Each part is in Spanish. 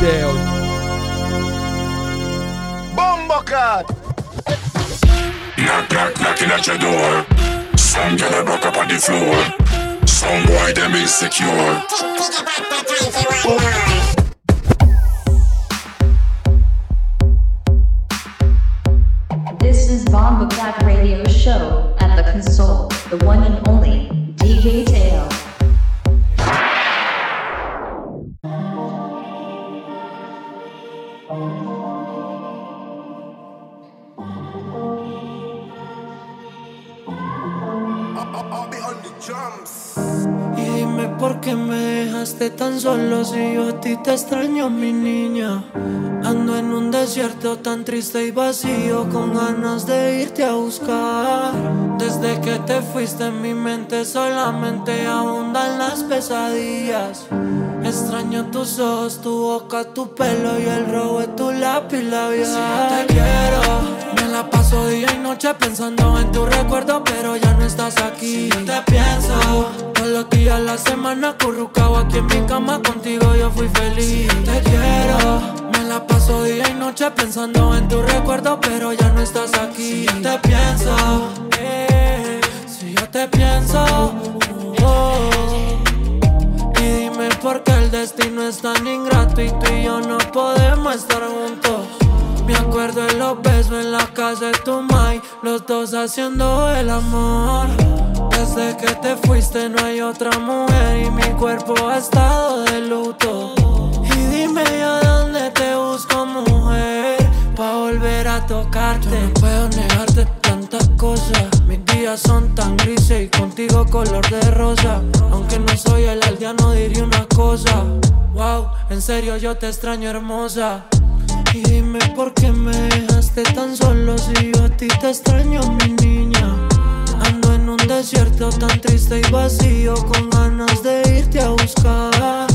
Teo. Bombo Cat. Knock, knock, knocking at your door. Some girl a rock up on the floor. Some boy them insecure. Si yo a ti te extraño, mi niña. Ando en un desierto tan triste y vacío con ganas de irte a buscar. Desde que te fuiste en mi mente solamente abundan las pesadillas. Extraño tus ojos, tu boca, tu pelo y el robo de tu lápiz labial. Si te quiero, me la paso día y noche pensando en tu recuerdo, pero ya no estás aquí. Si te pienso, todos los días la semana acurrucado aquí en mi cama contigo yo fui feliz. Si te quiero, me la paso día y noche pensando en tu recuerdo, pero ya no estás aquí. Si te pienso, eh, si yo te pienso. oh. Y dime por qué el destino es tan ingrato y tú y yo no podemos estar juntos. Me acuerdo de los besos en la casa de tu mai, los dos haciendo el amor. Desde que te fuiste no hay otra mujer y mi cuerpo ha estado de luto. Y dime yo dónde te busco mujer, pa' volver a tocarte. Yo no puedo negarte tantas cosas. Mis días son tan grises y contigo color de rosa. Aunque no soy el aldeano, diría una cosa. Wow, en serio yo te extraño hermosa. Dime por qué me dejaste tan solo si yo a ti te extraño, mi niña. Ando en un desierto tan triste y vacío con ganas de irte a buscar.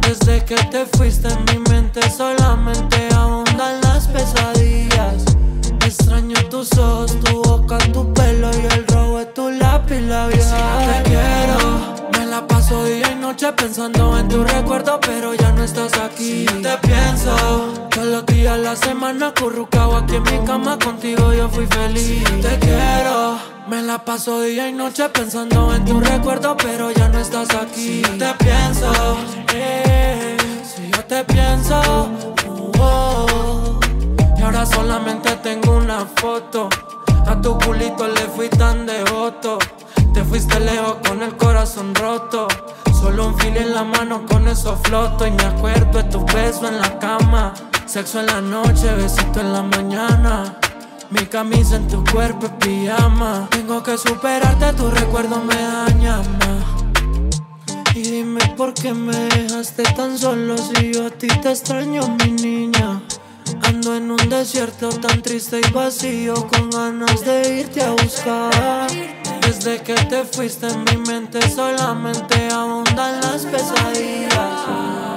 Desde que te fuiste en mi mente solamente abundan las pesadillas. Extraño tus ojos, tu boca, tu pelo y el robo de tu lápiz labial. Te quiero, la paso día y noche pensando en tu recuerdo, pero ya no estás aquí. Te pienso, todos los días la semana acurrucado aquí en mi cama contigo yo fui feliz. Te quiero, me la paso día y noche pensando en tu recuerdo, pero ya no estás aquí. Te pienso, eh, si yo te pienso, oh, y ahora solamente tengo una foto. A tu culito le fui tan devoto. Te fuiste lejos con el corazón roto. Solo un fil en la mano, con eso floto. Y me acuerdo de tu beso en la cama. Sexo en la noche, besito en la mañana. Mi camisa en tu cuerpo es pijama. Tengo que superarte, tu recuerdo me daña más. Y dime por qué me dejaste tan solo si yo a ti te extraño, mi niña. Ando en un desierto tan triste y vacío con ganas de irte a buscar. Desde que te fuiste en mi mente solamente abundan las pesadillas.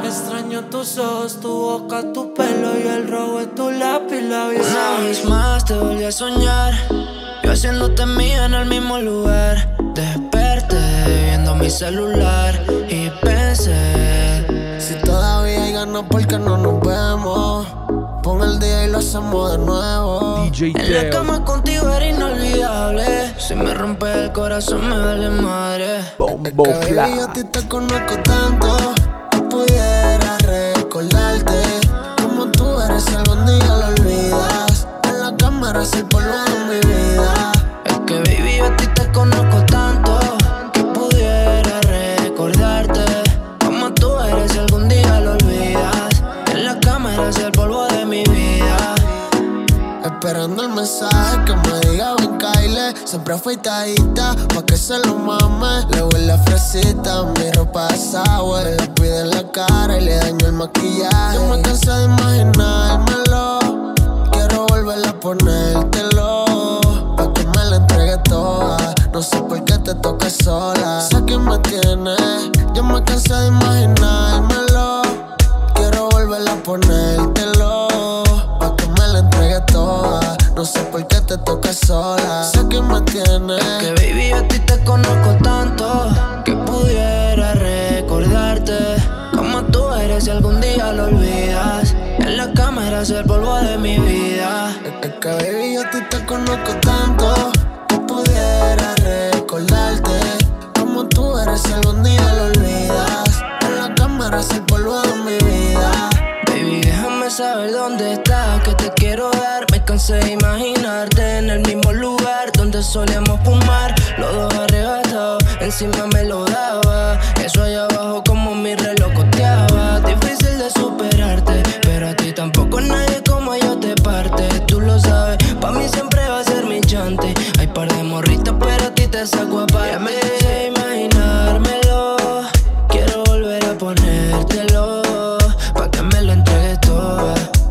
Extraño tus ojos, tu boca, tu pelo y el robo de tu lápiz labial. Una vez más te volví a soñar. Yo haciéndote mía en el mismo lugar. Desperté viendo mi celular y pensé: Si todavía hay ganas, ¿por qué no nos vemos? Pon el día y lo hacemos de nuevo. DJ En la cama contigo era inolvidable. Si me rompe el corazón, me vale madre. Bombo Que baby, yo a Clap. ti te conozco tanto pudiera que me diga ven Kyle. Siempre afeitadita pa' que se lo mame. Le huele a fresita, mi ropa es sour. Le pide en la cara y le daño el maquillaje. Yo me cansé de imaginármelo. Quiero volver a ponértelo Pa' que me la entregue toda. No sé por qué te toques sola. Sé que me tienes Yo me cansé de imaginármelo. Quiero volver a ponértelo Pa' que me la entregue toda No sé por qué te toques sola Sé que me tienes Que baby, a ti te conozco tanto que pudiera recordarte como tú eres si algún día lo olvidas. es el polvo de mi vida. Es que baby yo te, te conozco tanto que pudiera recordarte como tú eres algún día lo olvidas. En la cámara es el polvo de mi vida. Baby, déjame saber dónde estás, que te de imaginarte en el mismo lugar donde solíamos fumar. Los dos arrebatados, encima me lo daba. Eso allá abajo como mi reloj coteaba. Difícil de superarte, pero a ti tampoco nadie como yo te parte. Tú lo sabes, pa' mí siempre va a ser mi chante. Hay par de morritos, pero a ti te saco aparte.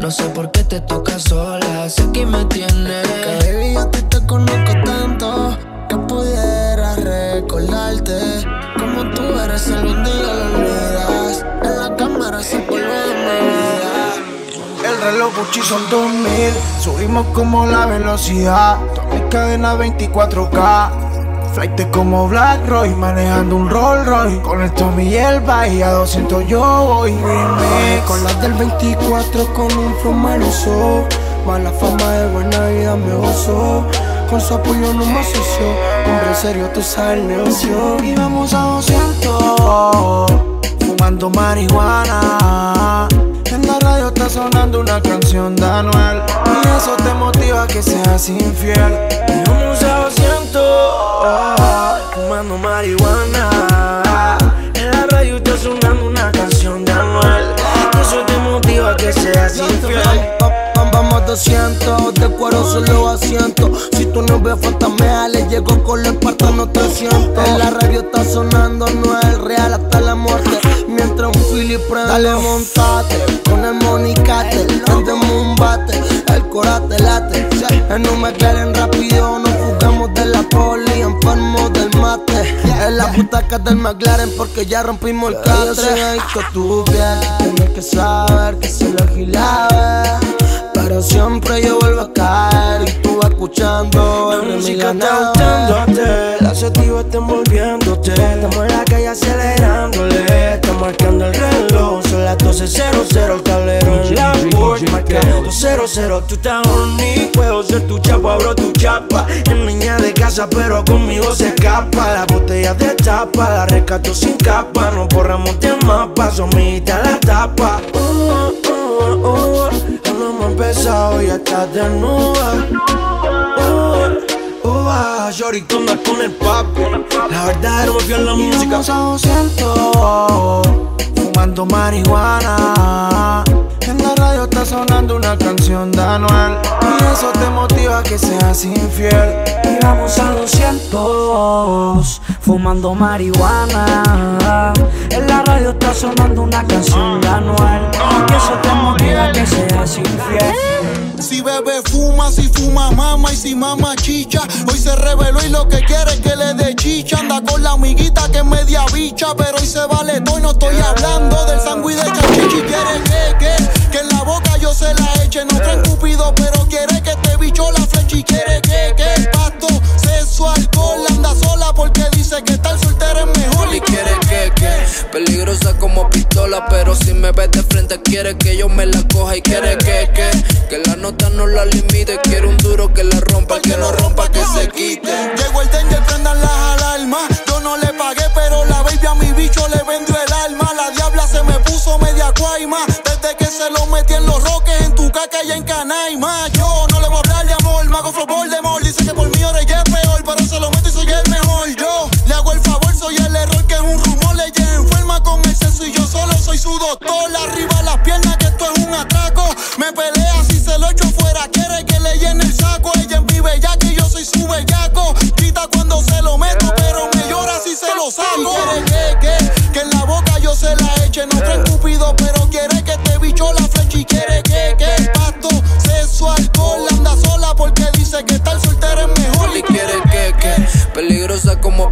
No sé por qué te toca Gucci son 2000, subimos como la velocidad. Todas mis cadenas 24K. Flight como Black Roy, manejando un Roll Royce. Con el Tommy y el a 200 yo voy. Remix. Con las del 24 con un flow maloso Mala fama de buena vida me gozó Con su apoyo no me asoció Hombre serio tú sabes el negocio Y vamos a 200, fumando marihuana. En la está sonando una canción de Anuel. Y eso te motiva a que seas infiel. Y vamos a 200, fumando marihuana. En la radio está sonando una canción de Anuel. Y eso te motiva a que seas infiel. Va- va- Vamos a 200, de cuero solo asiento Si tú no ves fantasmea, le llego con el espartano 300 En la radio está sonando, no es real hasta la muerte Mientras prende Dale, montate, con el monicate Prendemos un bate, el corate late. En un McLaren rápido, nos fugamos de la poli Enfermos del mate. En la butaca del McLaren porque ya rompimos el catre Yo soy adicto a tu piel, tienes que saber que soy la gilada pero siempre yo vuelvo a caer y tú vas escuchando La el música está gustándote, la sativa está envolviéndote. Estamos en la calle acelerándole, está marcando el reloj. Son las 12.00, el tablero en la Porsche marcando 00. Tú estás horny, puedo ser tu chapa, abro tu chapa. Es niña de casa, pero conmigo se escapa. La botella de tapa, la rescato sin capa. No borramos de mapa, son la tapa. Uh, uh, uh, no hemos empezado y ya estás desnuda. Uh, uh, ah, Shorty, tú andas con el papi. La verdad, no me fío en la música. Vamos a 200, fumando marihuana. Está sonando una canción de Anuel. Y eso te motiva a que seas infiel. Y vamos a 200, fumando marihuana. En la radio está sonando una canción de Anuel. Y eso te motiva a que seas infiel. Si bebe fuma, si fuma mama y si mama chicha. Hoy se reveló y lo que quiere es que le dé chicha. Anda con la amiguita que es media bicha, pero hoy se vale todo no estoy hablando del sándwich de chachichi. Quiere que, que, yo se la eche. No creen cupido, pero quiere que este bicho la fleche y quiere que, que el pasto, sexo, alcohol, anda sola porque dice que estar soltera es mejor. Y quiere que, que Peligrosa como pistola Pero si me ves de frente quiere que yo me la coja Y quiere que, que Que la nota no la limite Quiere un duro que la rompa El que no rompa que se quite Llegó el danger, prendan las alarmas. Yo no le pagué, pero la baby a mi bicho le vendió y yo solo soy su doctor. Arriba las piernas, que esto es un atraco. Me pelea si se lo echo fuera. Quiere que le llene el saco. Ella en mi ya que yo soy su bellaco. Grita cuando se lo meto, pero me llora si se lo saco. Quiere que, que, que en la boca yo se la eche. No creen cupido, pero quiere que este bicho la fleche. Y quiere que, que el pasto, sexo, alcohol. Anda sola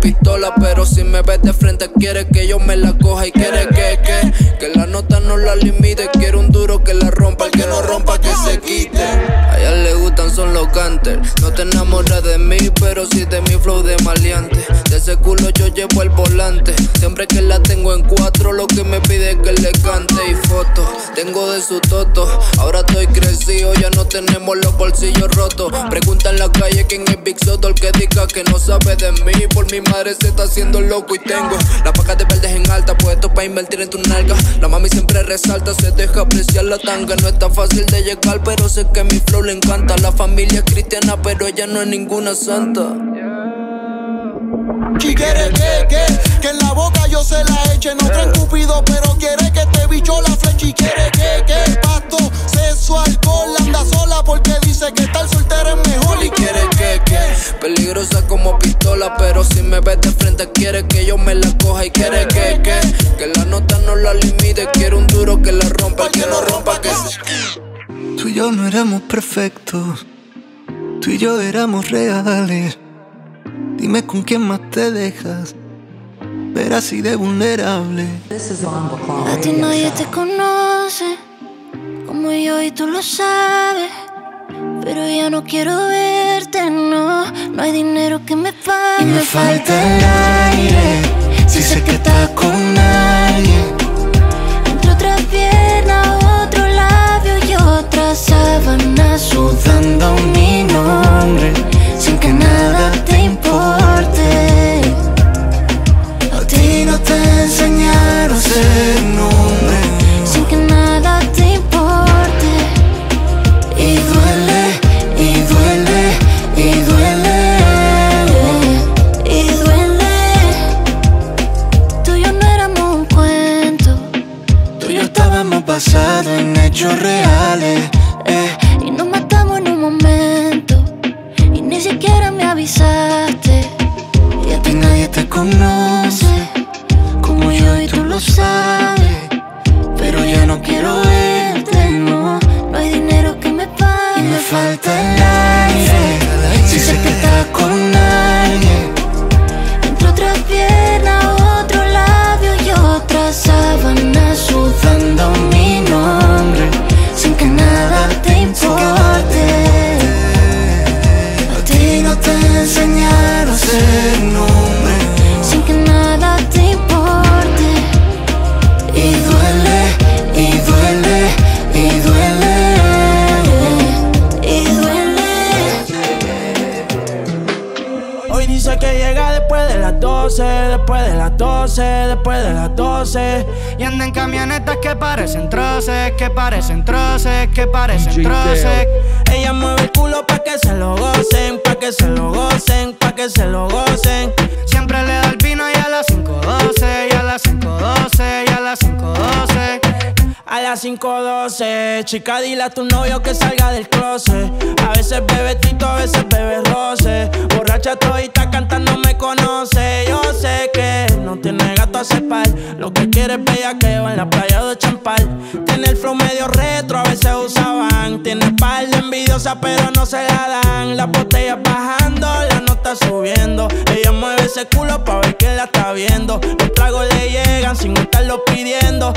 pistola Pero si me ves de frente quiere que yo me la coja Y quiere que, que Que la nota no la limite. Quiere un duro que la rompa El que no rompa que se quite. A le son los canters No te enamoras de mí Pero sí de mi flow de maleante De ese culo yo llevo el volante. Siempre que la tengo en cuatro, lo que me pide es que le cante y foto. Tengo de su toto, ahora estoy crecido, ya no tenemos los bolsillos rotos. Pregunta en la calle quién es Big Soto, el que diga que no sabe de mí. Por mi madre se está haciendo loco y tengo las pacas de verdes en alta, puesto para invertir en tu nalga. La mami siempre resalta, se deja apreciar la tanga. No está fácil de llegar, pero sé que mi flow le encanta. La familia cristiana, pero ella no es ninguna santa. Y quiere que, que, que en la boca yo se la eche. No traen cupido, pero quiere que te bicho la flecha. Y quiere que, que pasto, sexo, alcohol, anda sola porque dice que estar soltera es mejor. Y quiere que, que, peligrosa como pistola. Pero si me ves de frente, quiere que yo me la coja. Y quiere que, que, que la nota no la limite. Quiere un duro que la rompa, que no rompa, que se. Tú y yo no éramos perfectos. Tú y yo éramos reales. Dime con quién más te dejas ver así de vulnerable. A ti nadie te conoce como yo y tú lo sabes. Pero ya no quiero verte, no. No hay dinero que me pague. Y me falta el aire. Si sé que estás con alguien. Sábana Sudando mi nombre. Sin que nada tu novio que salga del closet. A veces bebe tito, a veces bebe roce. Borracha todita cantando me conoce. Yo sé que no tiene gato a cepar. Lo que quiere es bellaqueo en la playa de Champal. Tiene el flow medio retro, a veces usaban. Tiene par de envidiosa, pero no se la dan. Las botellas bajando, la nota subiendo. Ella mueve ese culo pa' ver que la está viendo. Los tragos le llegan sin estarlo pidiendo.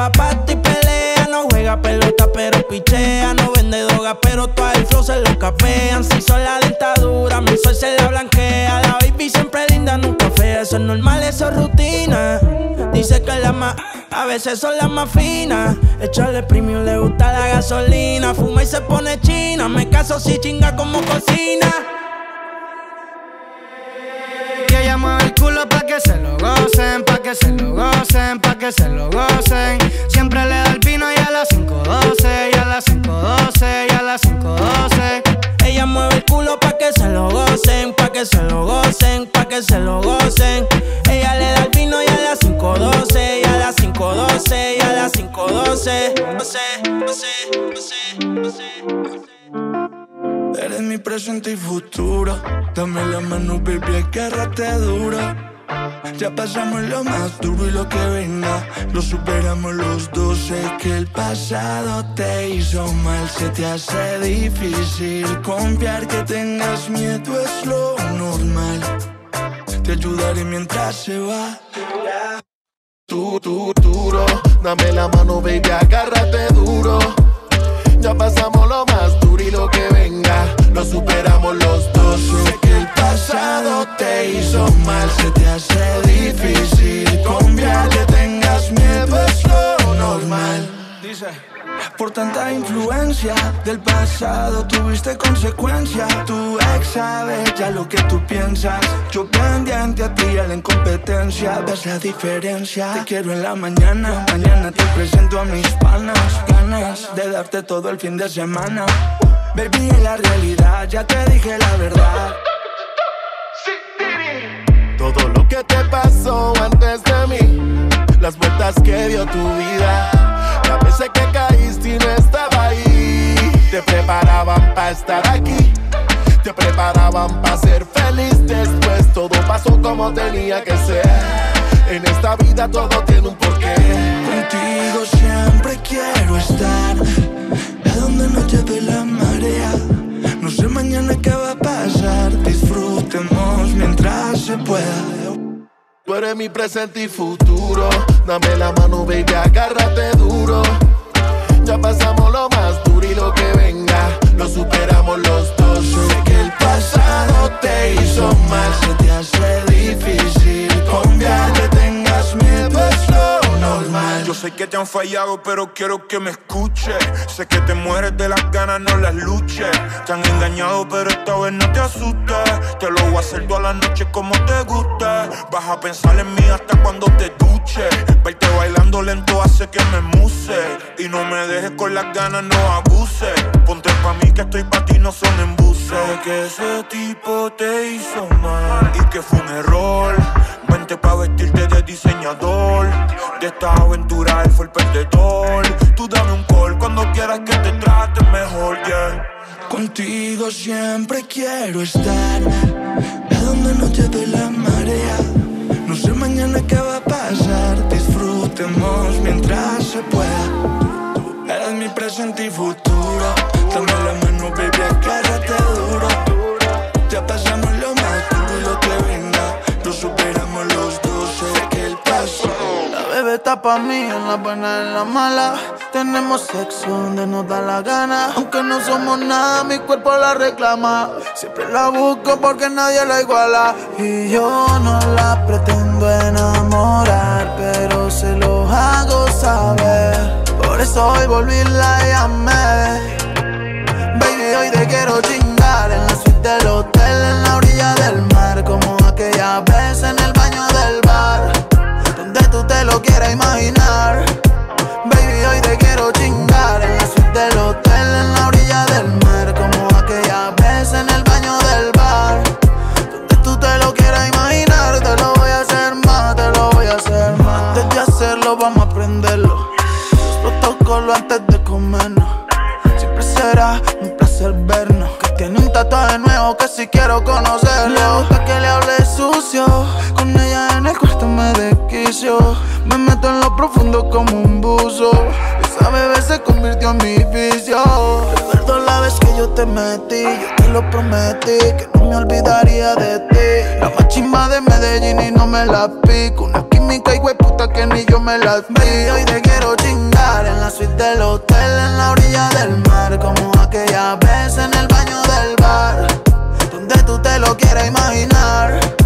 Noche está pa' pato y pelea. No juega pelota, pero pichea. No vende droga, pero todo el flow se lo capean. Si son la dentadura, mi sol se la blanquea. La baby siempre linda, nunca fea. Eso es normal, eso es rutina. Dice que la más, a veces son las más finas. Echarle premium le gusta la gasolina. Fuma y se pone china. Me caso si chinga como cocina. Ella mueve el culo pa' que se lo gocen, pa' que se lo gocen, pa' que se lo gocen. Siempre le da el vino y a las 5.12, y a las 5.12, y a las 5.12. Ella mueve el culo pa' que se lo gocen, pa' que se lo gocen, pa' que se lo gocen. Ella le da el vino y a las 5.12, y a las 5.12, y a las 5.12. No. Eres mi presente y futuro. Dame la mano, baby, agárrate duro. Ya pasamos lo más duro y lo que venga. Lo superamos los dos. Sé que el pasado te hizo mal. Se te hace difícil confiar que tengas miedo. Es lo normal. Te ayudaré mientras se va. Tú, tú, duro, dame la mano, baby, agárrate duro. Ya pasamos lo más duro y lo que venga, lo superamos los dos. Sé que el pasado te hizo mal, se te hace difícil. Confiar que tengas miedo es lo normal. Dice tanta influencia del pasado, tuviste consecuencia. Tu ex sabe ya lo que tú piensas. Yo pendiente a ti a la incompetencia. Ves la diferencia. Te quiero en la mañana, mañana te presento a mis panas. Ganas de darte todo el fin de semana. Baby, en la realidad ya te dije la verdad. Todo lo que te pasó antes de mí, las vueltas que dio tu vida, preparaban para estar aquí, te preparaban para ser feliz después, todo pasó como tenía que ser. En esta vida todo tiene un porqué. Contigo siempre quiero estar, a donde nos lleve la marea. No sé mañana qué va a pasar, disfrutemos mientras se pueda. Tú eres mi presente y futuro. Dame la mano, baby, agárrate duro. Ya pasamos lo lo que venga, lo superamos los dos. Sé que el pasado te hizo mal, se te hace difícil confiar que tengas Yo sé que te han fallado, pero quiero que me escuches. Sé que te mueres de las ganas, no las luches. Te han engañado, pero esta vez no te asustes. Te lo voy a hacer toda la noche como te guste. Vas a pensar en mí hasta cuando te duches. Verte bailando lento hace que me muse. Y no me dejes con las ganas, no abuses. Ponte pa' mí que estoy pa' ti, no son embuses. Sé que ese tipo te hizo mal y que fue un error. Vente pa' vestirte de diseñador. De esta aventura él fue el perdedor. Tú dame un call cuando quieras que te trate mejor, yeah. Contigo siempre quiero estar, a donde nos lleve la marea. No sé mañana qué va a pasar, disfrutemos mientras se pueda. Eres mi presente y futuro, dame la está pa' mí en la buena en la mala. Tenemos sexo donde nos da la gana. Aunque no somos nada, mi cuerpo la reclama. Siempre la busco porque nadie la iguala. Y yo no la pretendo enamorar, pero se lo hago saber. Por eso hoy volví la llamé. Baby, hoy te quiero chingar en la suite del hotel, en la orilla del mar. Como aquella vez en el baño tú te lo quieras imaginar. Baby, hoy te quiero chingar en la suite del hotel, en la orilla del mar. Como aquella vez en el baño del bar, donde tú te lo quieras imaginar. Te lo voy a hacer más, te lo voy a hacer más. Antes de hacerlo, vamos a aprenderlo. Los protocolos antes de comernos. Siempre será un placer vernos. Que tiene un tatuaje nuevo que si quiero conocerlo. Le gusta que le hable sucio. El cuarto me desquicio. Me meto en lo profundo como un buzo. Esa bebé se convirtió en mi vicio. Recuerdo la vez que yo te metí. Yo te lo prometí. Que no me olvidaría de ti. La más chimba de Medellín y no me la pico. Una química y puta que ni yo me la vi. Hoy te quiero chingar en la suite del hotel, en la orilla del mar. Como aquella vez en el baño del bar. Donde tú te lo quieras imaginar.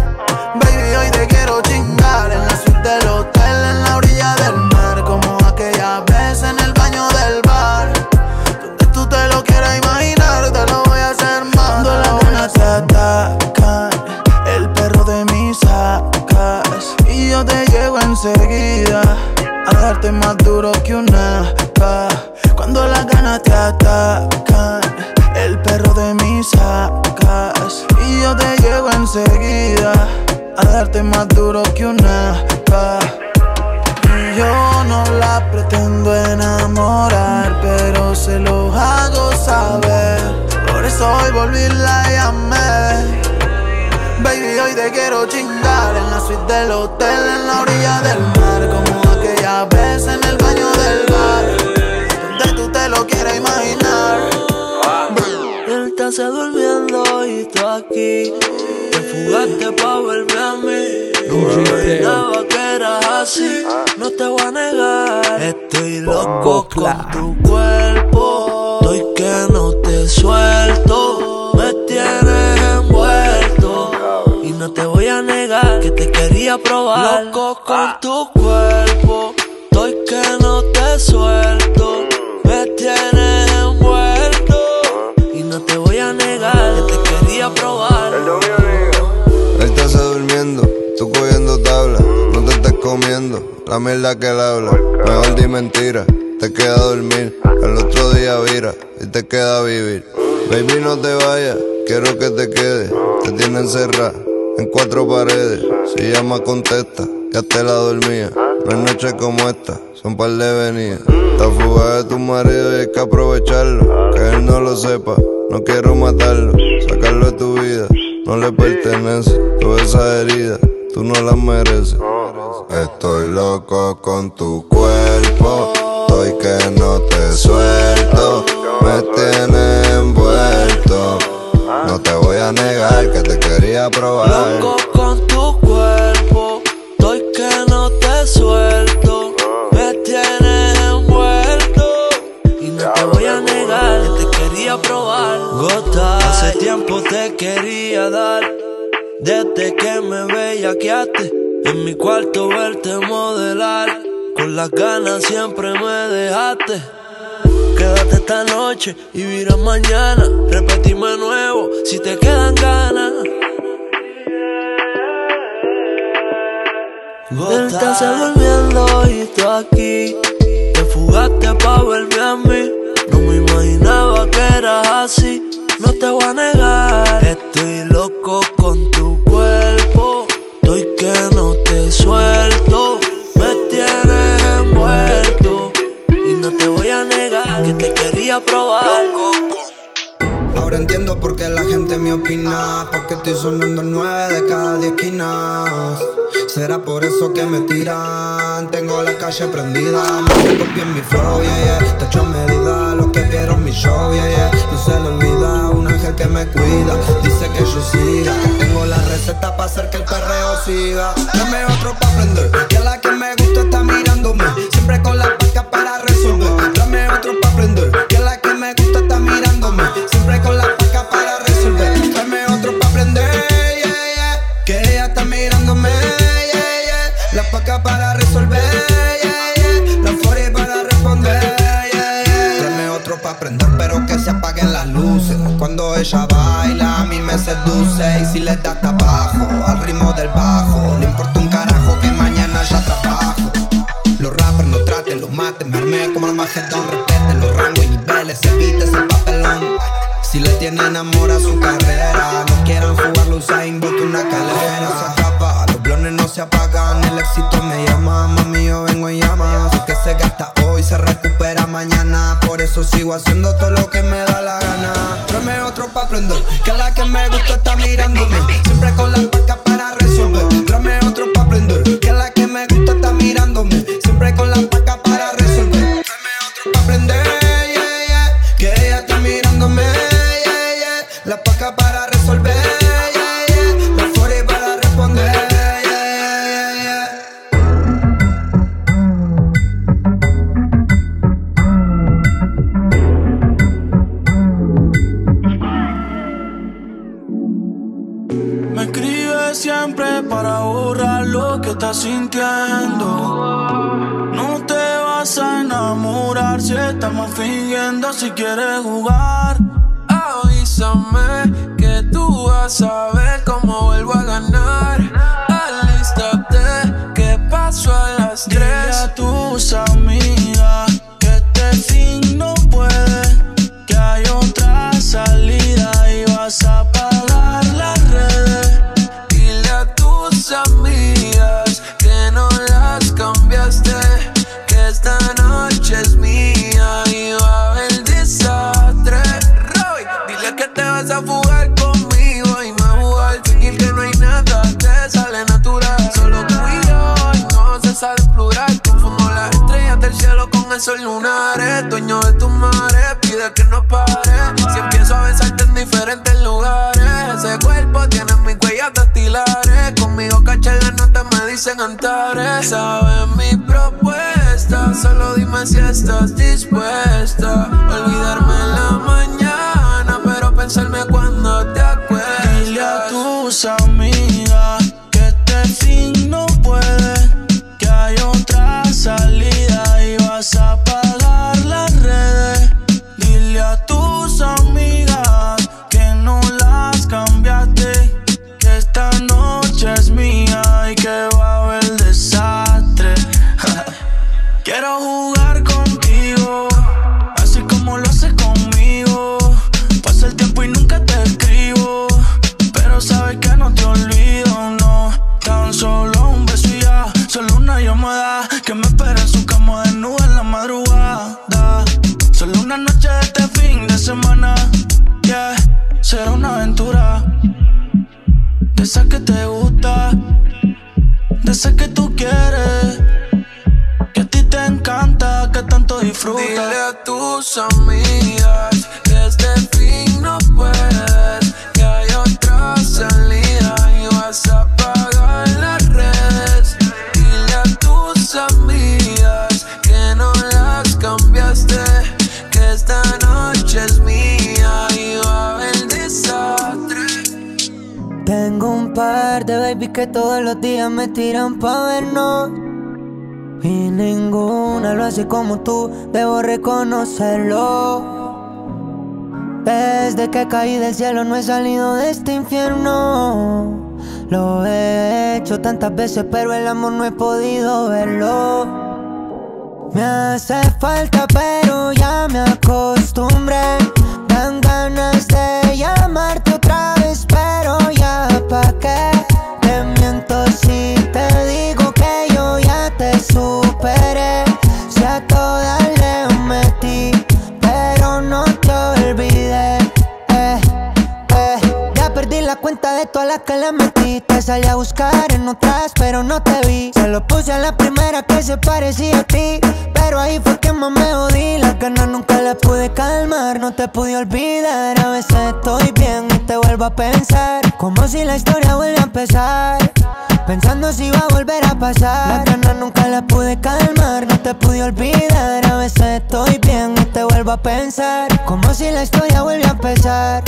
Baby, hoy te quiero chingar en la suite del hotel, en la orilla del mar. Como aquella vez en el baño del bar. Donde tú te lo quieras imaginar, te lo voy a hacer más. Cuando la una te atacan, el perro de mis sacas. Y yo te llego enseguida a darte más duro que una K. Cuando las ganas te atacan, el perro de mis sacas. Y yo te llego enseguida a darte más duro que una K. Y yo no la pretendo enamorar, pero se lo hago saber. Por eso hoy volví la llamé. Baby, hoy te quiero chingar en la suite del hotel, en la orilla del mar. Como aquella vez en el baño del bar, donde tú te lo quieras imaginar. Él te hace durmiendo y tú aquí. Te fugaste pa' verme a mí. No me imaginaba que eras así. No te voy a negar. Estoy loco con tu cuerpo. Estoy que no te suelto. Me tienes envuelto. Y no te voy a negar que te quería probar. Loco con tu cuerpo. Estoy que no te suelto. Me tienes a negar que te quería probar. La mierda que él habla. Mejor di mentira, te queda dormir. El otro día vira y te queda vivir. Baby, no te vayas, quiero que te quedes. Te tiene encerrada en cuatro paredes. Si llama, contesta, ya te la dormía. No hay noche como esta, son par de venidas. Esta fuga de tu marido y hay que aprovecharlo. Que él no lo sepa, no quiero matarlo. Sacarlo de tu vida, no le pertenece. Todas esas heridas, tú no las mereces. Estoy loco con tu cuerpo, estoy que no te suelto. Me tienes envuelto. No te voy a negar que te quería probar. Loco con tu cuerpo, estoy que no te suelto. Me tienes envuelto y no te voy a negar que te quería probar. Gota, hace tiempo te quería dar. Desde que me bellaqueaste, en mi cuarto verte modelar. Con las ganas siempre me dejaste. Quédate esta noche y virá mañana. Repetimos nuevo si te quedan ganas. Él está durmiendo y tú aquí. Te fugaste pa' verme a mí. No me imaginaba que eras así. No te voy a negar. Estoy loco con Estoy que no te suelto. Me tienes envuelto. Y no te voy a negar que te quería probar. Ahora entiendo por qué la gente me opina. Porque estoy sonando en nueve de cada diez esquinas. Será por eso que me tiran. Tengo la calle prendida. Me copian mi flow, yeah, yeah. Te echo medida lo que vieron mi show, yeah, yeah. No se le olvida un ángel que me cuida. Dice que yo siga. Que tengo la receta para hacer que el perreo siga. Dame otro pa' aprender. Que la que me gusta está mirándome. Siempre con la paca para resolver. Siempre con la paca para resolver. Dame otro pa' aprender. Que ella está mirándome. Yeah, yeah. La para resolver. Yeah, yeah. La furia para responder. Yeah, yeah. Dame otro pa' aprender, pero que se apaguen las luces. Cuando ella baila, a mí me seduce. Y si le da hasta abajo, al ritmo del bajo. Le importa Si le tienen amor a su carrera, no quieran jugar los Bolt una calera. Se acaba, los blones no se apagan, el éxito me llama, mami yo vengo en llamas. Lo que se gasta hoy se recupera mañana, por eso sigo haciendo todo lo que me da la gana. Tráeme otro pa' aprender, que la que me gusta está mirándome, tus amigas que este fin no puedes. Que hay otra salida y vas a pagar las redes. Dile a tus amigas que no las cambiaste. Que esta noche es mía y va a haber desastre. Tengo un par de baby que todos los días me tiran pa' vernos. Y ninguna lo hace como tú, debo reconocerlo. Desde que caí del cielo no he salido de este infierno. Lo he hecho tantas veces, pero el amor no he podido verlo. Me hace falta, pero ya me acostumbré. Dan ganas de que le metí. Te salí a buscar en otras, pero no te vi. Se lo puse a la primera que se parecía a ti. Pero ahí fue que más me jodí. Las ganas nunca las pude calmar. No te pude olvidar. A veces estoy bien y te vuelvo a pensar. Como si la historia vuelve a empezar. Pensando si va a volver a pasar. Las ganas nunca las pude calmar. No te pude olvidar. A veces estoy bien y te vuelvo a pensar. Como si la historia vuelve a empezar.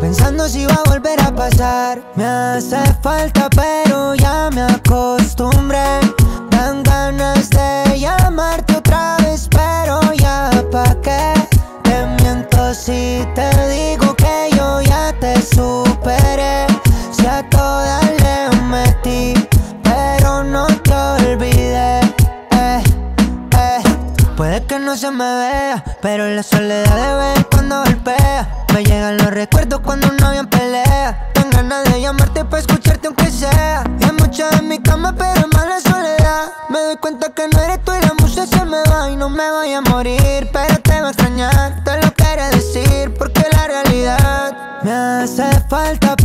Pensando si va a volver a pasar. Me hace falta, pero ya me acostumbré. Dan ganas de llamarte otra vez, pero ya pa' qué. Te miento si te digo que yo ya te superé. Si a todas le metí, pero no te olvidé. Eh, eh. Puede que no se me vea, pero la soledad de me voy a morir. Pero te va a extrañar, te lo quiero decir, porque la realidad me hace falta,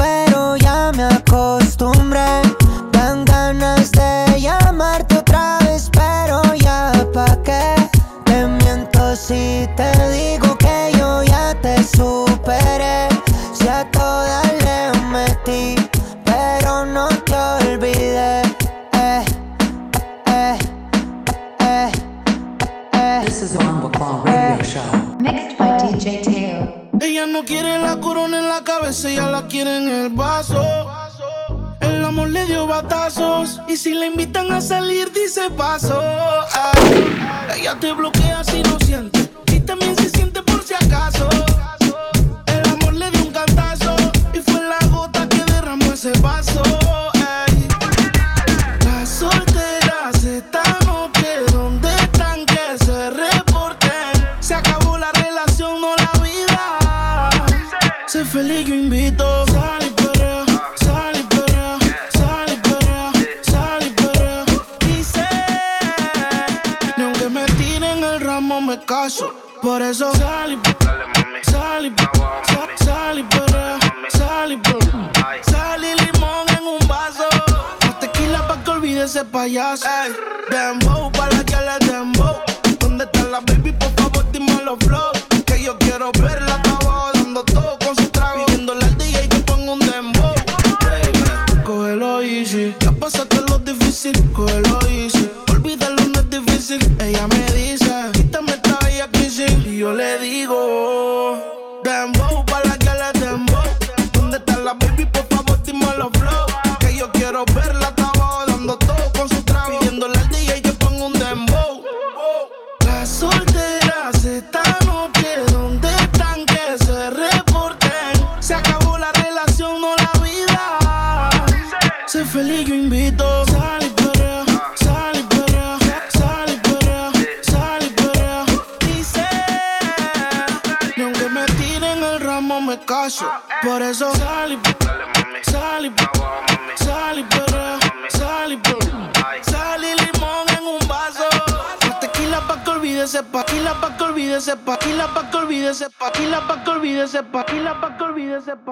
no quiere la corona en la cabeza, ella la quiere en el vaso. El amor le dio batazos y si la invitan a salir dice paso. Ella te bloquea si no siente y también se siente por si acaso. yes. Hey,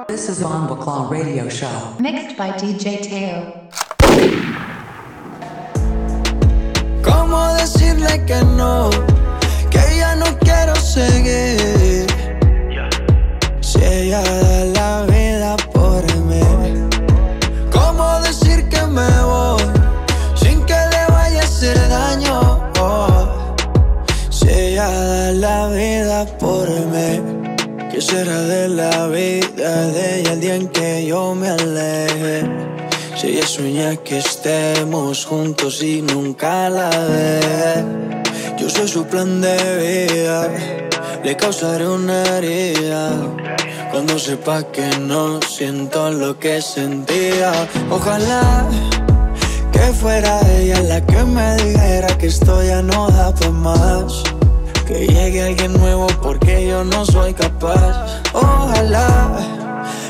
This is Von Baclaw Radio Show. Mixed by DJ Teo. ¿Cómo decirle que no? Que ya no quiero seguir. Si ella da la vida por mí. ¿Cómo decir que me voy? Sin que le vaya a hacer daño. Oh. Si ella da la vida por mí. ¿Qué será de la vida de ella el día en que yo me aleje? Si ella sueña que estemos juntos y nunca la ve, yo soy su plan de vida, le causaré una herida. Cuando sepa que no siento lo que sentía, ojalá que fuera ella la que me dijera que esto ya no da para más. Que llegue alguien nuevo porque yo no soy capaz. Ojalá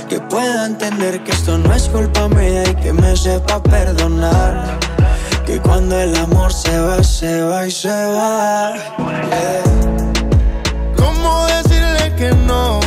que pueda entender que esto no es culpa mía y que me sepa perdonar. Que cuando el amor se va, se va y se va. ¿Cómo decirle que no?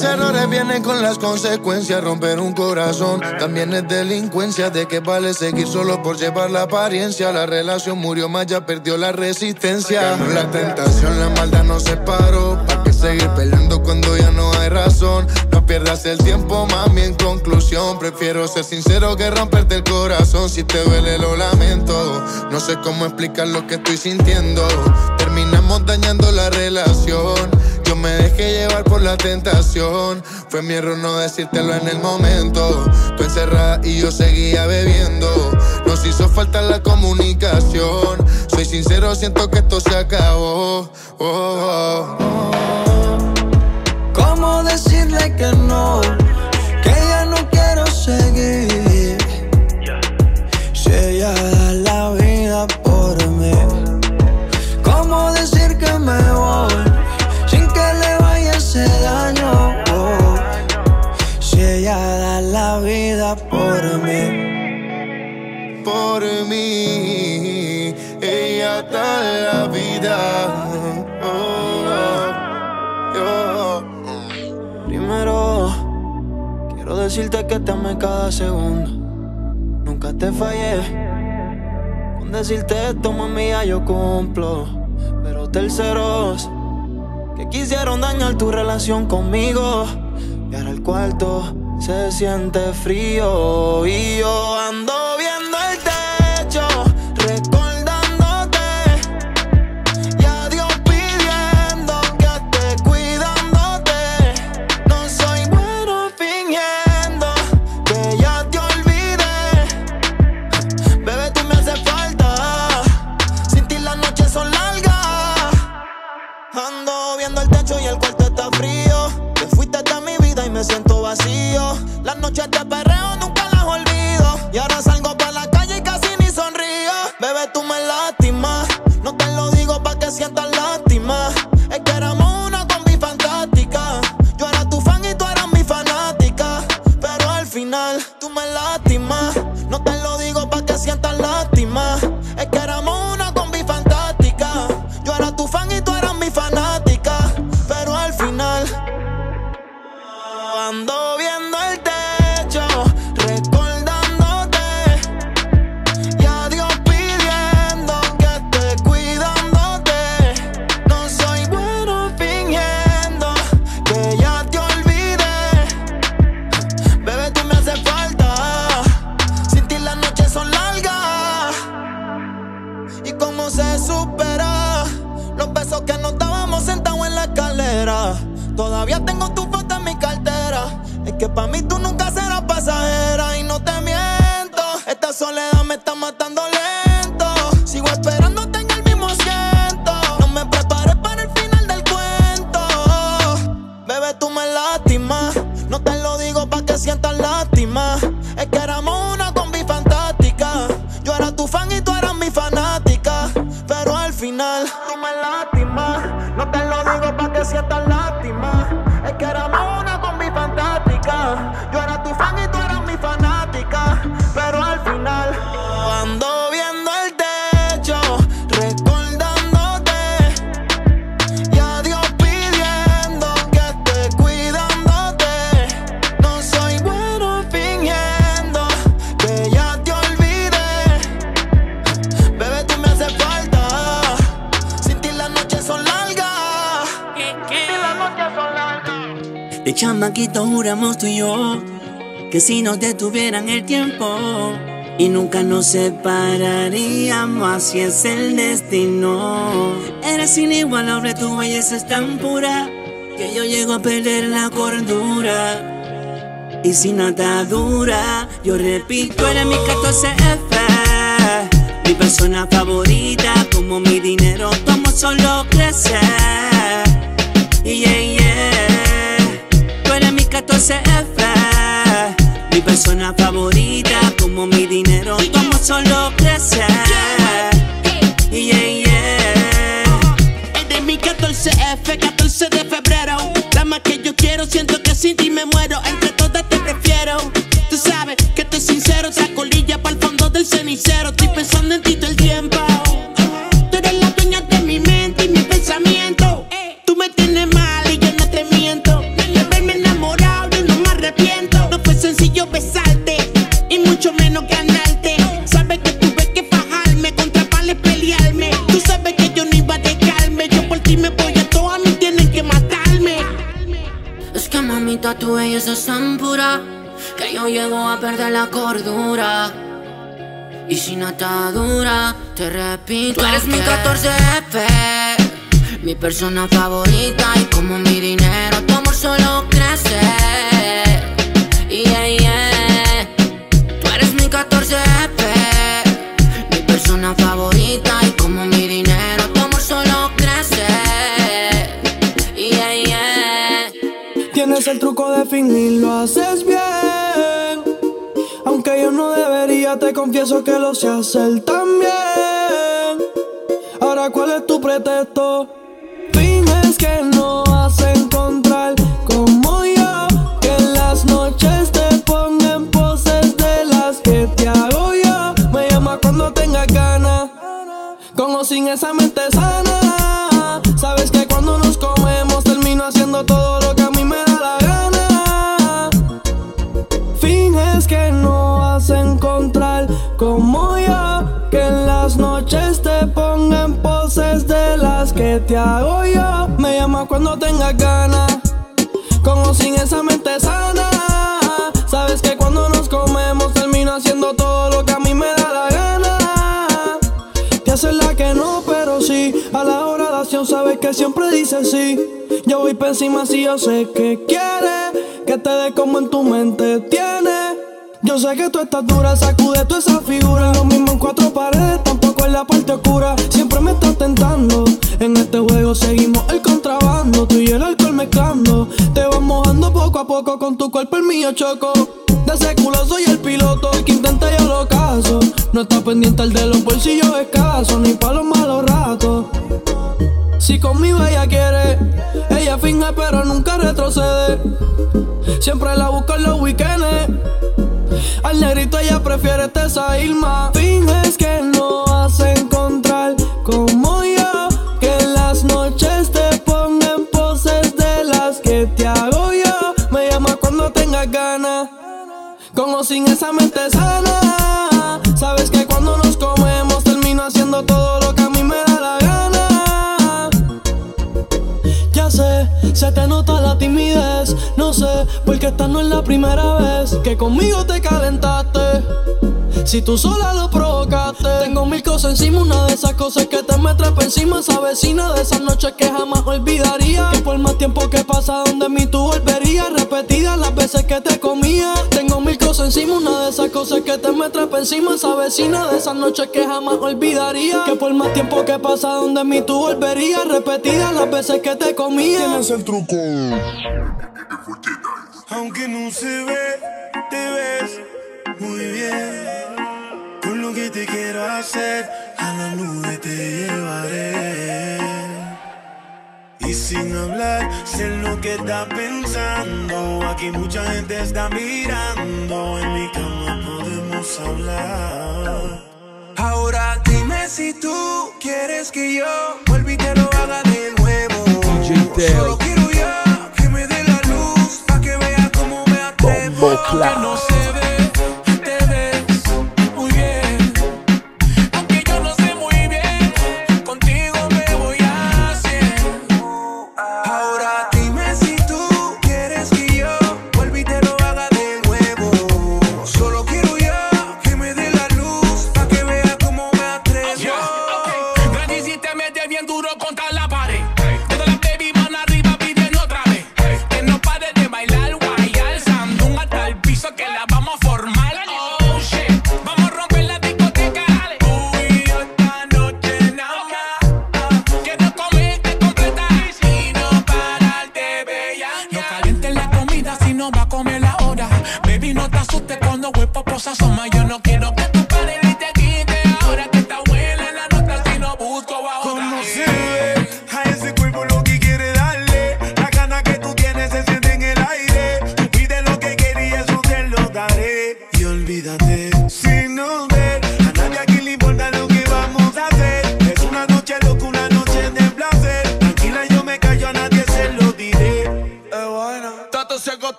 Los errores vienen con las consecuencias. Romper un corazón también es delincuencia. De que vale seguir solo por llevar la apariencia. La relación murió más, ya perdió la resistencia. La tentación, la maldad nos separó. ¿Para qué seguir peleando cuando ya no hay razón? No pierdas el tiempo, mami. En conclusión, prefiero ser sincero que romperte el corazón. Si te duele, lo lamento. No sé cómo explicar lo que estoy sintiendo. Terminamos dañando la relación. Me dejé llevar por la tentación. Fue mi error no decírtelo en el momento. Tú encerrada y yo seguía bebiendo. Nos hizo falta la comunicación. Soy sincero, siento que esto se acabó. Oh, oh, yo cumplo. Pero terceros, que quisieron dañar tu relación conmigo. Y ahora el cuarto se siente frío. Y yo ando que si nos detuvieran el tiempo y nunca nos separaríamos, así es el destino. Eres inigualable, tu belleza es tan pura que yo llego a perder la cordura. Y sin atadura, yo repito, eres mi 14F, mi persona favorita, como mi dinero, tomo solo crecer. Y yeah, yeah. Tú eres mi 14F, mi persona favorita, como mi dinero, tomo solo crecer. Y yeah, yeah. Eres mi 14F, 14 de febrero. La más que yo quiero, siento que sin ti me muero. Entre todas te prefiero. Tú sabes que estoy sincero, saco lilla para el fondo del cenicero. Estoy pensando en ti belleza es tan pura que yo llego a perder la cordura. Y sin atadura, te repito. Tú eres mi 14F, mi persona favorita. Y como mi dinero, tu amor solo crece. Yeah, yeah. Tú eres mi 14F, mi persona favorita. Y como mi dinero, el truco de fingir, lo haces bien. Aunque yo no debería, te confieso que lo sé hacer también. Ahora, ¿cuál es tu pretexto? Finges que no vas a encontrar como yo. Que en las noches te ponga en poses de las que te hago yo. Me llama cuando tengas ganas. Con o sin esa mente como yo. Que en las noches te ponga en poses de las que te hago yo. Me llama cuando tengas ganas. Con o sin esa mente sana. Sabes que cuando nos comemos termino haciendo todo lo que a mí me da la gana. Te haces la que no, pero sí. A la hora de acción sabes que siempre dices sí. Yo voy por si yo sé que quieres. Que te dé como en tu mente tienes. Yo sé que tú estás dura, sacude toda esa figura. Lo mismo en cuatro paredes, tampoco en la parte oscura. Siempre me estás tentando. En este juego seguimos el contrabando. Tú y el alcohol mezclando. Te vas mojando poco a poco con tu cuerpo, el mío choco. De ese culo soy el piloto. El que intenta yo lo caso. No está pendiente el de los bolsillos escasos, ni pa' los malos ratos. Si conmigo ella quiere, ella finge pero nunca retrocede. Siempre la busco en los weekends. Al negrito ella prefiere este Irma. Finges que no vas a encontrar como yo. Que en las noches te ponga en poses de las que te hago yo. Me llama cuando tengas ganas. Con o sin esa mente sana. Te nota la timidez. No sé, porque esta no es la primera vez que conmigo te calentaste. Si tú sola lo provocaste, tengo mil cosas encima. Una de esas cosas que te me trepa encima. Esa vecina de esas noches que jamás olvidaría. Que por más tiempo que pasa, donde mí tú volverías. Repetidas las veces que te comía. Tengo mil cosas encima. Una de esas cosas que te me trepa encima. Esa vecina de esas noches que jamás olvidaría. Que por más tiempo que pasa, donde mí tú volverías. Repetidas las veces que te comía. Aunque no se ve, te ves muy bien. Con lo que te quiero hacer, a la nube te llevaré. Y sin hablar, sé lo que estás pensando. Aquí mucha gente está mirando. En mi cama podemos hablar. Ahora dime si tú quieres que yo vuelva y te lo haga de nuevo. Solo quiero atrevo. Aunque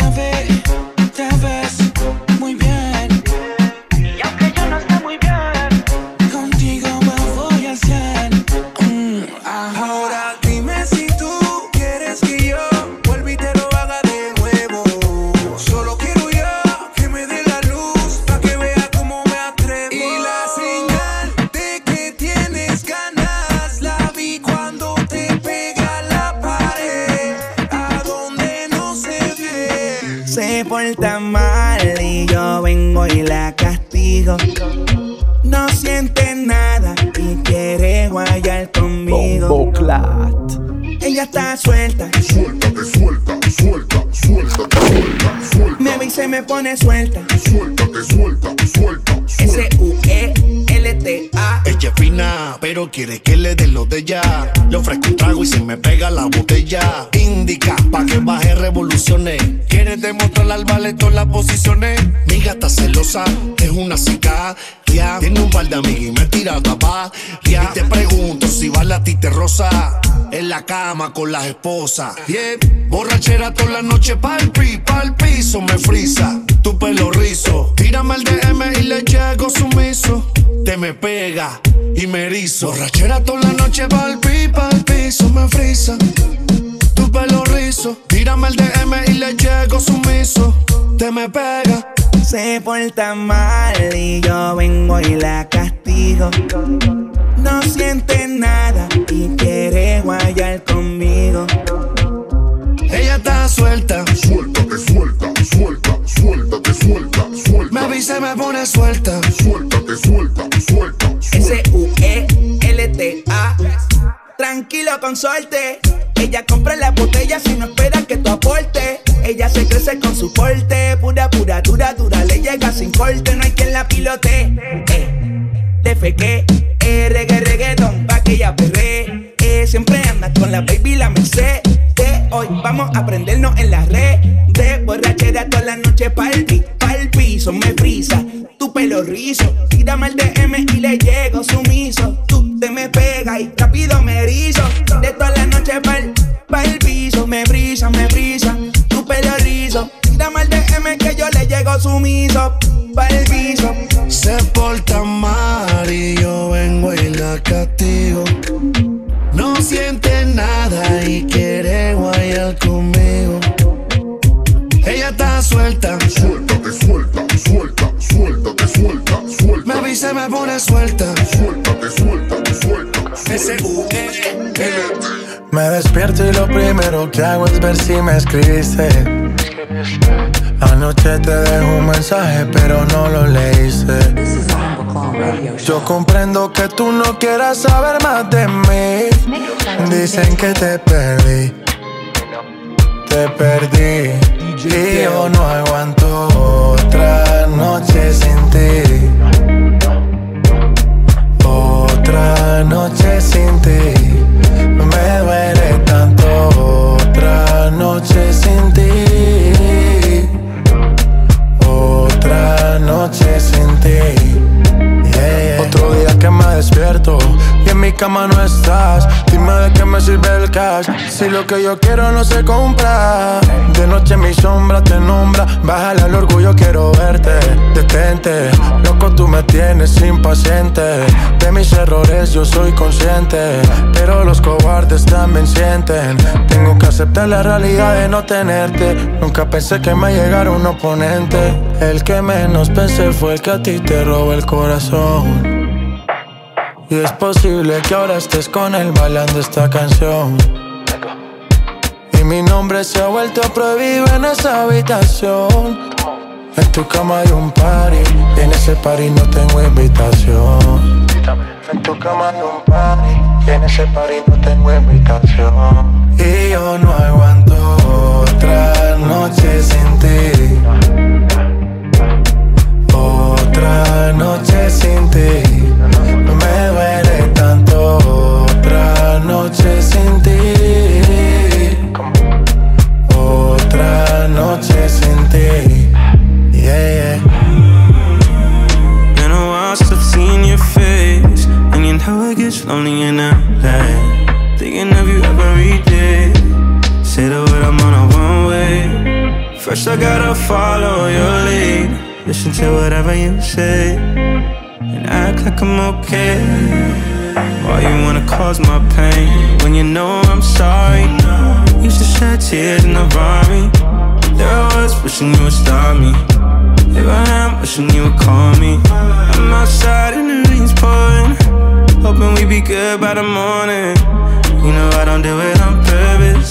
Aunque con las esposas. Borrachera toda la noche pa'l pi, pa'l piso me frisa. Tu pelo rizo. Tírame el DM y le llego sumiso. Te me pega y me erizo. Borrachera toda la noche pa'l pi, pa'l piso me frisa. Tu pelo rizo. Tírame el DM y le llego sumiso. Te me pega. Se porta mal y yo vengo y la castigo. No siente nada y quiere guayar conmigo. Ella está suelta. Suéltate, suelta, suelta, suéltate, suelta, suelta. Me avisa y me pone suelta. Suéltate, suelta, suelta, suelta. S-U-E-L-T-A. Tranquilo, con suerte. Ella compra la botella si no espera que tú aportes. Ella se crece con su porte. Pura, pura, dura, dura. Le llega sin corte. No hay quien la pilote. Eh, le feque. Eh, reggae, reggaeton. Pa' que ella perre. Siempre anda con la baby, la merced. Hoy vamos a prendernos en la red. De borrachera toda la noche pa'l pi, pa'l piso. Me frisa. Tu pelo rizo. Tírame el DM y le llego sumiso. Tú te me pegas y rápido me erizo. De toda la noche pa'l piso. Me brisa, me brisa. Tu pelo rizo. Tírame el DM que yo le llego sumiso. Pa'l piso. Se porta mal y yo vengo y la castigo. No siente nada y quiere guayar conmigo. Ella está suelta. Suéltate, suelta, suelta, suéltate, suelta, suelta. Me avisa me pone suelta. Suéltate, suelta, suelta. Me despierto y lo primero que hago es ver si me escribiste. Anoche te dejo un mensaje, pero no lo leíste. Yo comprendo que tú no quieras saber más de mí. Dicen que te perdí. Te perdí. Y yo no aguanto otra noche sin ti. Otra noche sin ti. Cama no estás. Dime de qué me sirve el cash Si lo que yo quiero no se compra, de noche mi sombra te nombra. Bájale al orgullo, quiero verte. Detente, loco, tú me tienes impaciente. De mis errores yo soy consciente, pero los cobardes también sienten. Tengo que aceptar la realidad de no tenerte. Nunca pensé que me llegara un oponente. El que menos pensé fue el que a ti te robó el corazón. Y es posible que ahora estés con él bailando esta canción. Y mi nombre se ha vuelto prohibido en esa habitación. En tu cama hay un party, y en ese party no tengo invitación. En tu cama hay un party, y en ese party no tengo invitación. Y yo no aguanto otra noche sin ti. Otra noche sin ti. Sin ti. Otra noche sin ti. Yeah, yeah. Been a while since I've seen your face. And you know it gets lonely in LA. Thinking of you every day. Say the word, I'm on a one way. First, I gotta follow your lead. Listen to whatever you say. And act like I'm okay. Why you wanna cause my pain when you know I'm sorry? Used to shed tears in the Rari. There I was wishing you would stop me. Here I am wishing you would call me. I'm outside and the rain's pouring. Hoping we be good by the morning. You know I don't do it on purpose.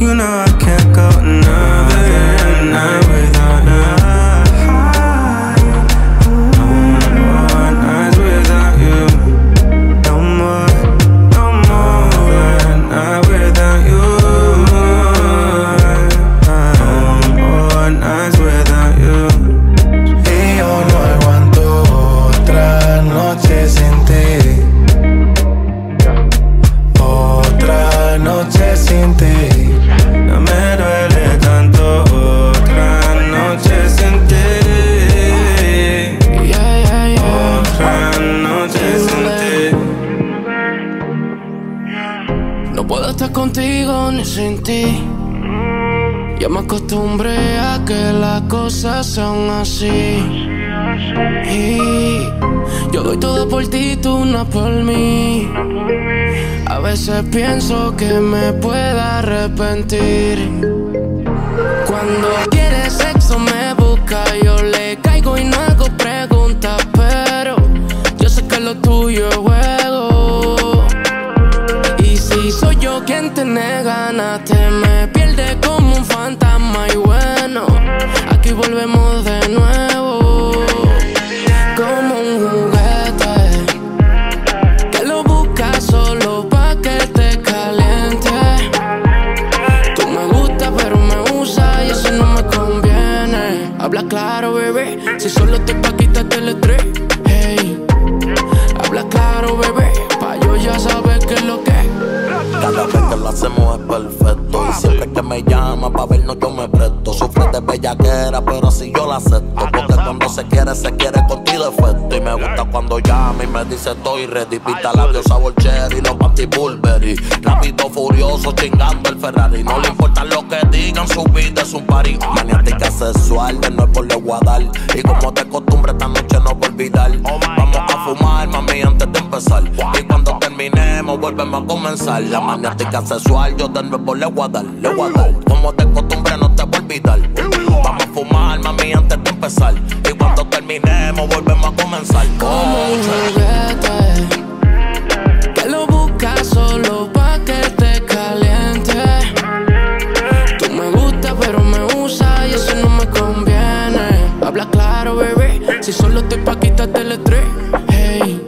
You know I can't go another night without her. Pienso que me pueda arrepentir. Cuando quiere sexo me busca, yo le caigo y no hago preguntas, pero yo sé que lo tuyo es juego. Y si soy yo quien te me pierde como un fantasma si solo te pa' quitarte el estrés. Hey, habla claro, bebé, pa' yo ya saber qué es lo que. Cada vez que lo hacemos es perfecto Y siempre que me llama pa' vernos yo me presto Sufre de bellaquera pero así yo la acepto Porque cuando se quiere, se quiere con ti me gusta cuando llama y me dice estoy ready Pita labios sabor cherry, los panty Burberry. Rápido, furioso, chingando el Ferrari. No le importa lo que digan, su vida es un party. Maniática sexual, de nuevo le voy a dar. Y como de costumbre esta noche no voy a olvidar. Vamos a fumar, mami, antes de empezar. Y cuando terminemos volvemos a comenzar. La maniática sexual yo de nuevo le voy a dar, le voy a dar. Como de costumbre no te voy a olvidar. Vamos a fumar, mami, antes de empezar cuando terminemos volvemos a comenzar Como un juguete que lo buscas solo pa' que te caliente. Tú me gusta pero me usa y eso no me conviene. Habla claro, bebé, si solo estoy pa' quitarte el estrés. Hey,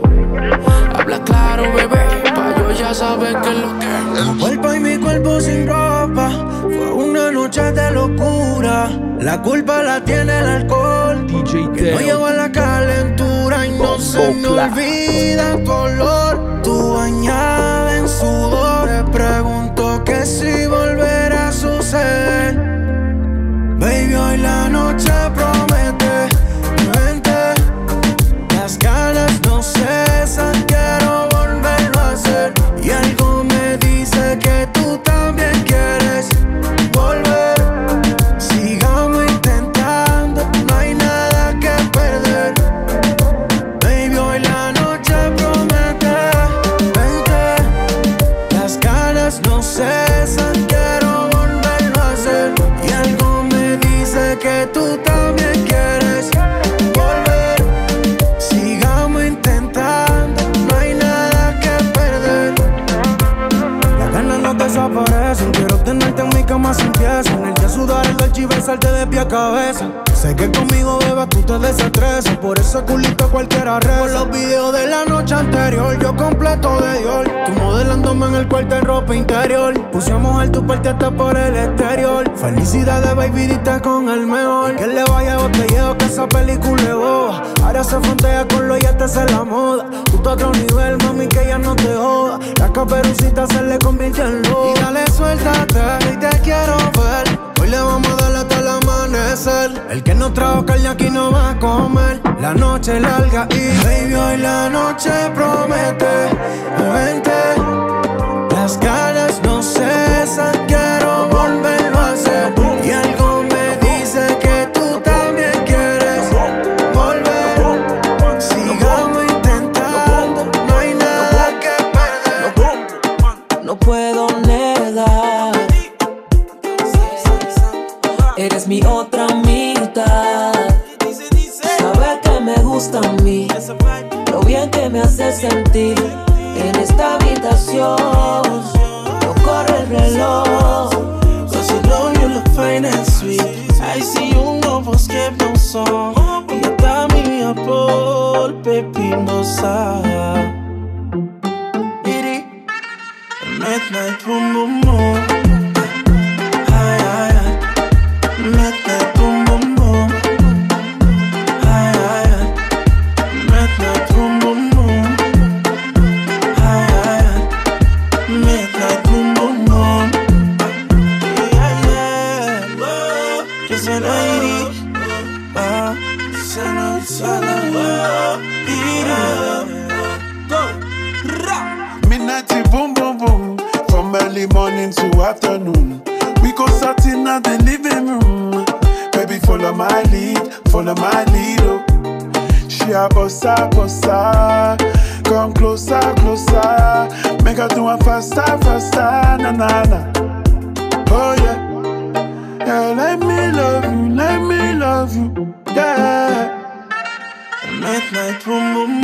habla claro, bebé, pa' yo ya saber qué es lo que La culpa la tiene el alcohol Que no llegó a la calentura Y no se me olvida tu olor Tu bañada en sudor Te pregunto que si volverá a suceder. Baby, hoy la noche promete cabeza. Sé que conmigo bebas tú te desestresas. Por eso culito cualquiera reza. Por los videos de la noche anterior, yo completo de Dior. Tú modelándome en el cuarto en ropa interior. Puse a tu parte hasta por el exterior. Felicidades, baby, con el mejor. Que le vaya botelleo que esa película es boba. Ahora se frontea con los yates en la moda. Tú a otro nivel, mami, que ya no te joda. La caperucita se le convierte en loba. El que no trajo carne aquí no va a comer. La noche larga y baby, hoy la noche promete. Vente, las caras no cesan. me hace sentir en esta habitación. No corre el reloj. Cause alone you look fine and sweet. I see you no escape no song. Y está mi apple, pepino sal. Midnight, boom, boom, midnight, boom, boom,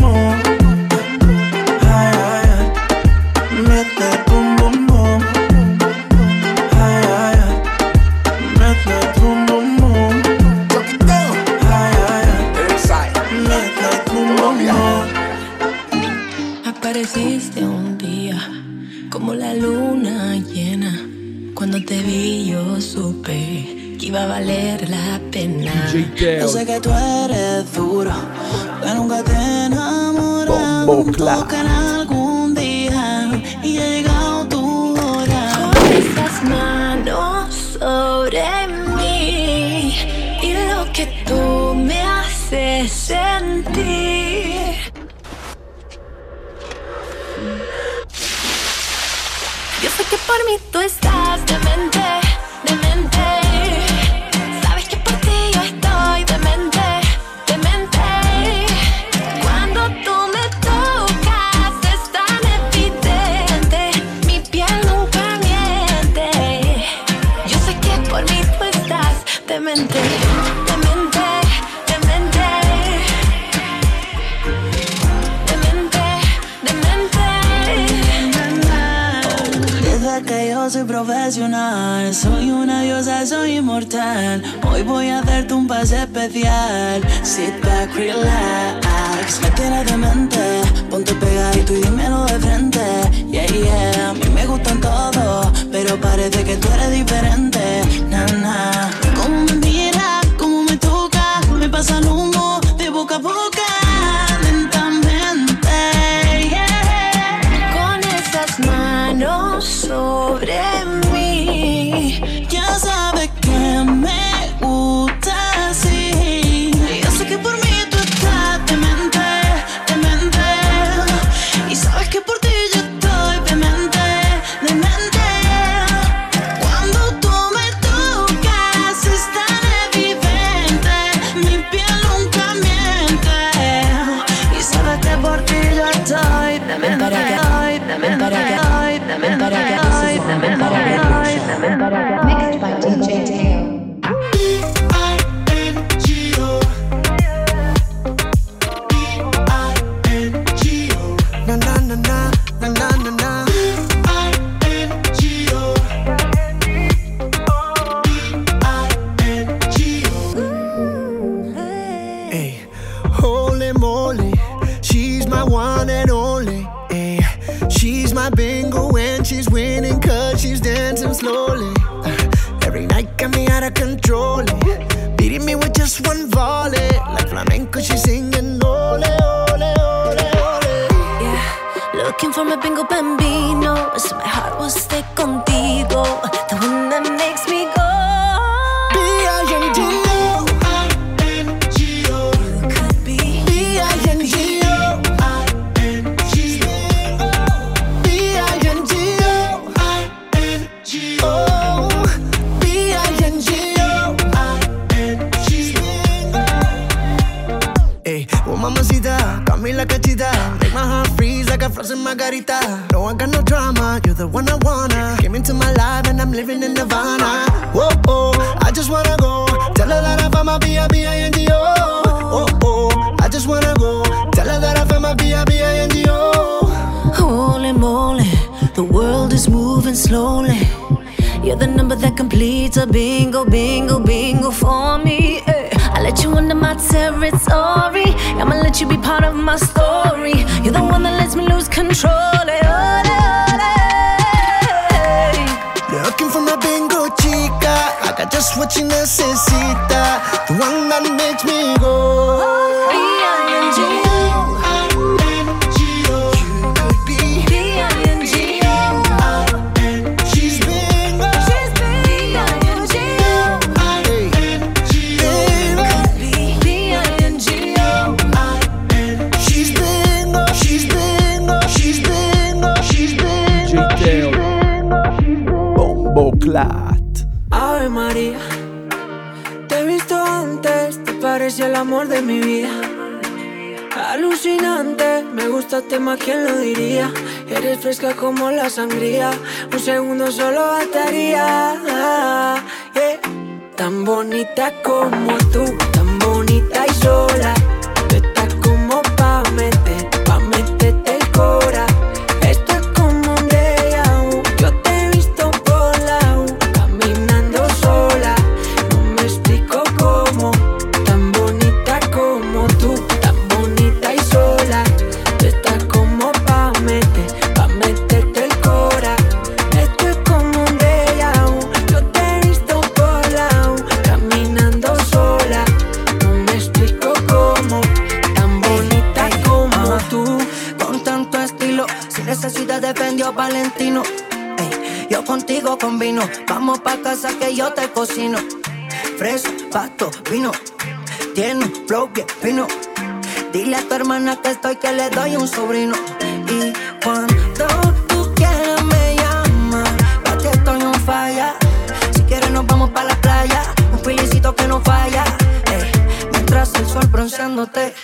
lonely. You're the number that completes a bingo, bingo, bingo for me. Eh. I let you into my territory. I'ma let you be part of my story. You're the one that lets me lose control. Eh. Oh, eh, oh, eh. Ole, ole. Looking for my bingo chica. I got just what you necesita. The one that makes me go. Oh, Ave María, te he visto antes, te parece el amor de mi vida. Alucinante, me gusta tema, ¿quién lo diría? Eres fresca como la sangría, un segundo solo bastaría. Tan bonita como tú, tan bonita y sola. sobrino. Y cuando tú quieras me llama, para que estoy en falla. Si quieres nos vamos para la playa, un pilicito que no falla. Eh, mientras el sol bronceándote.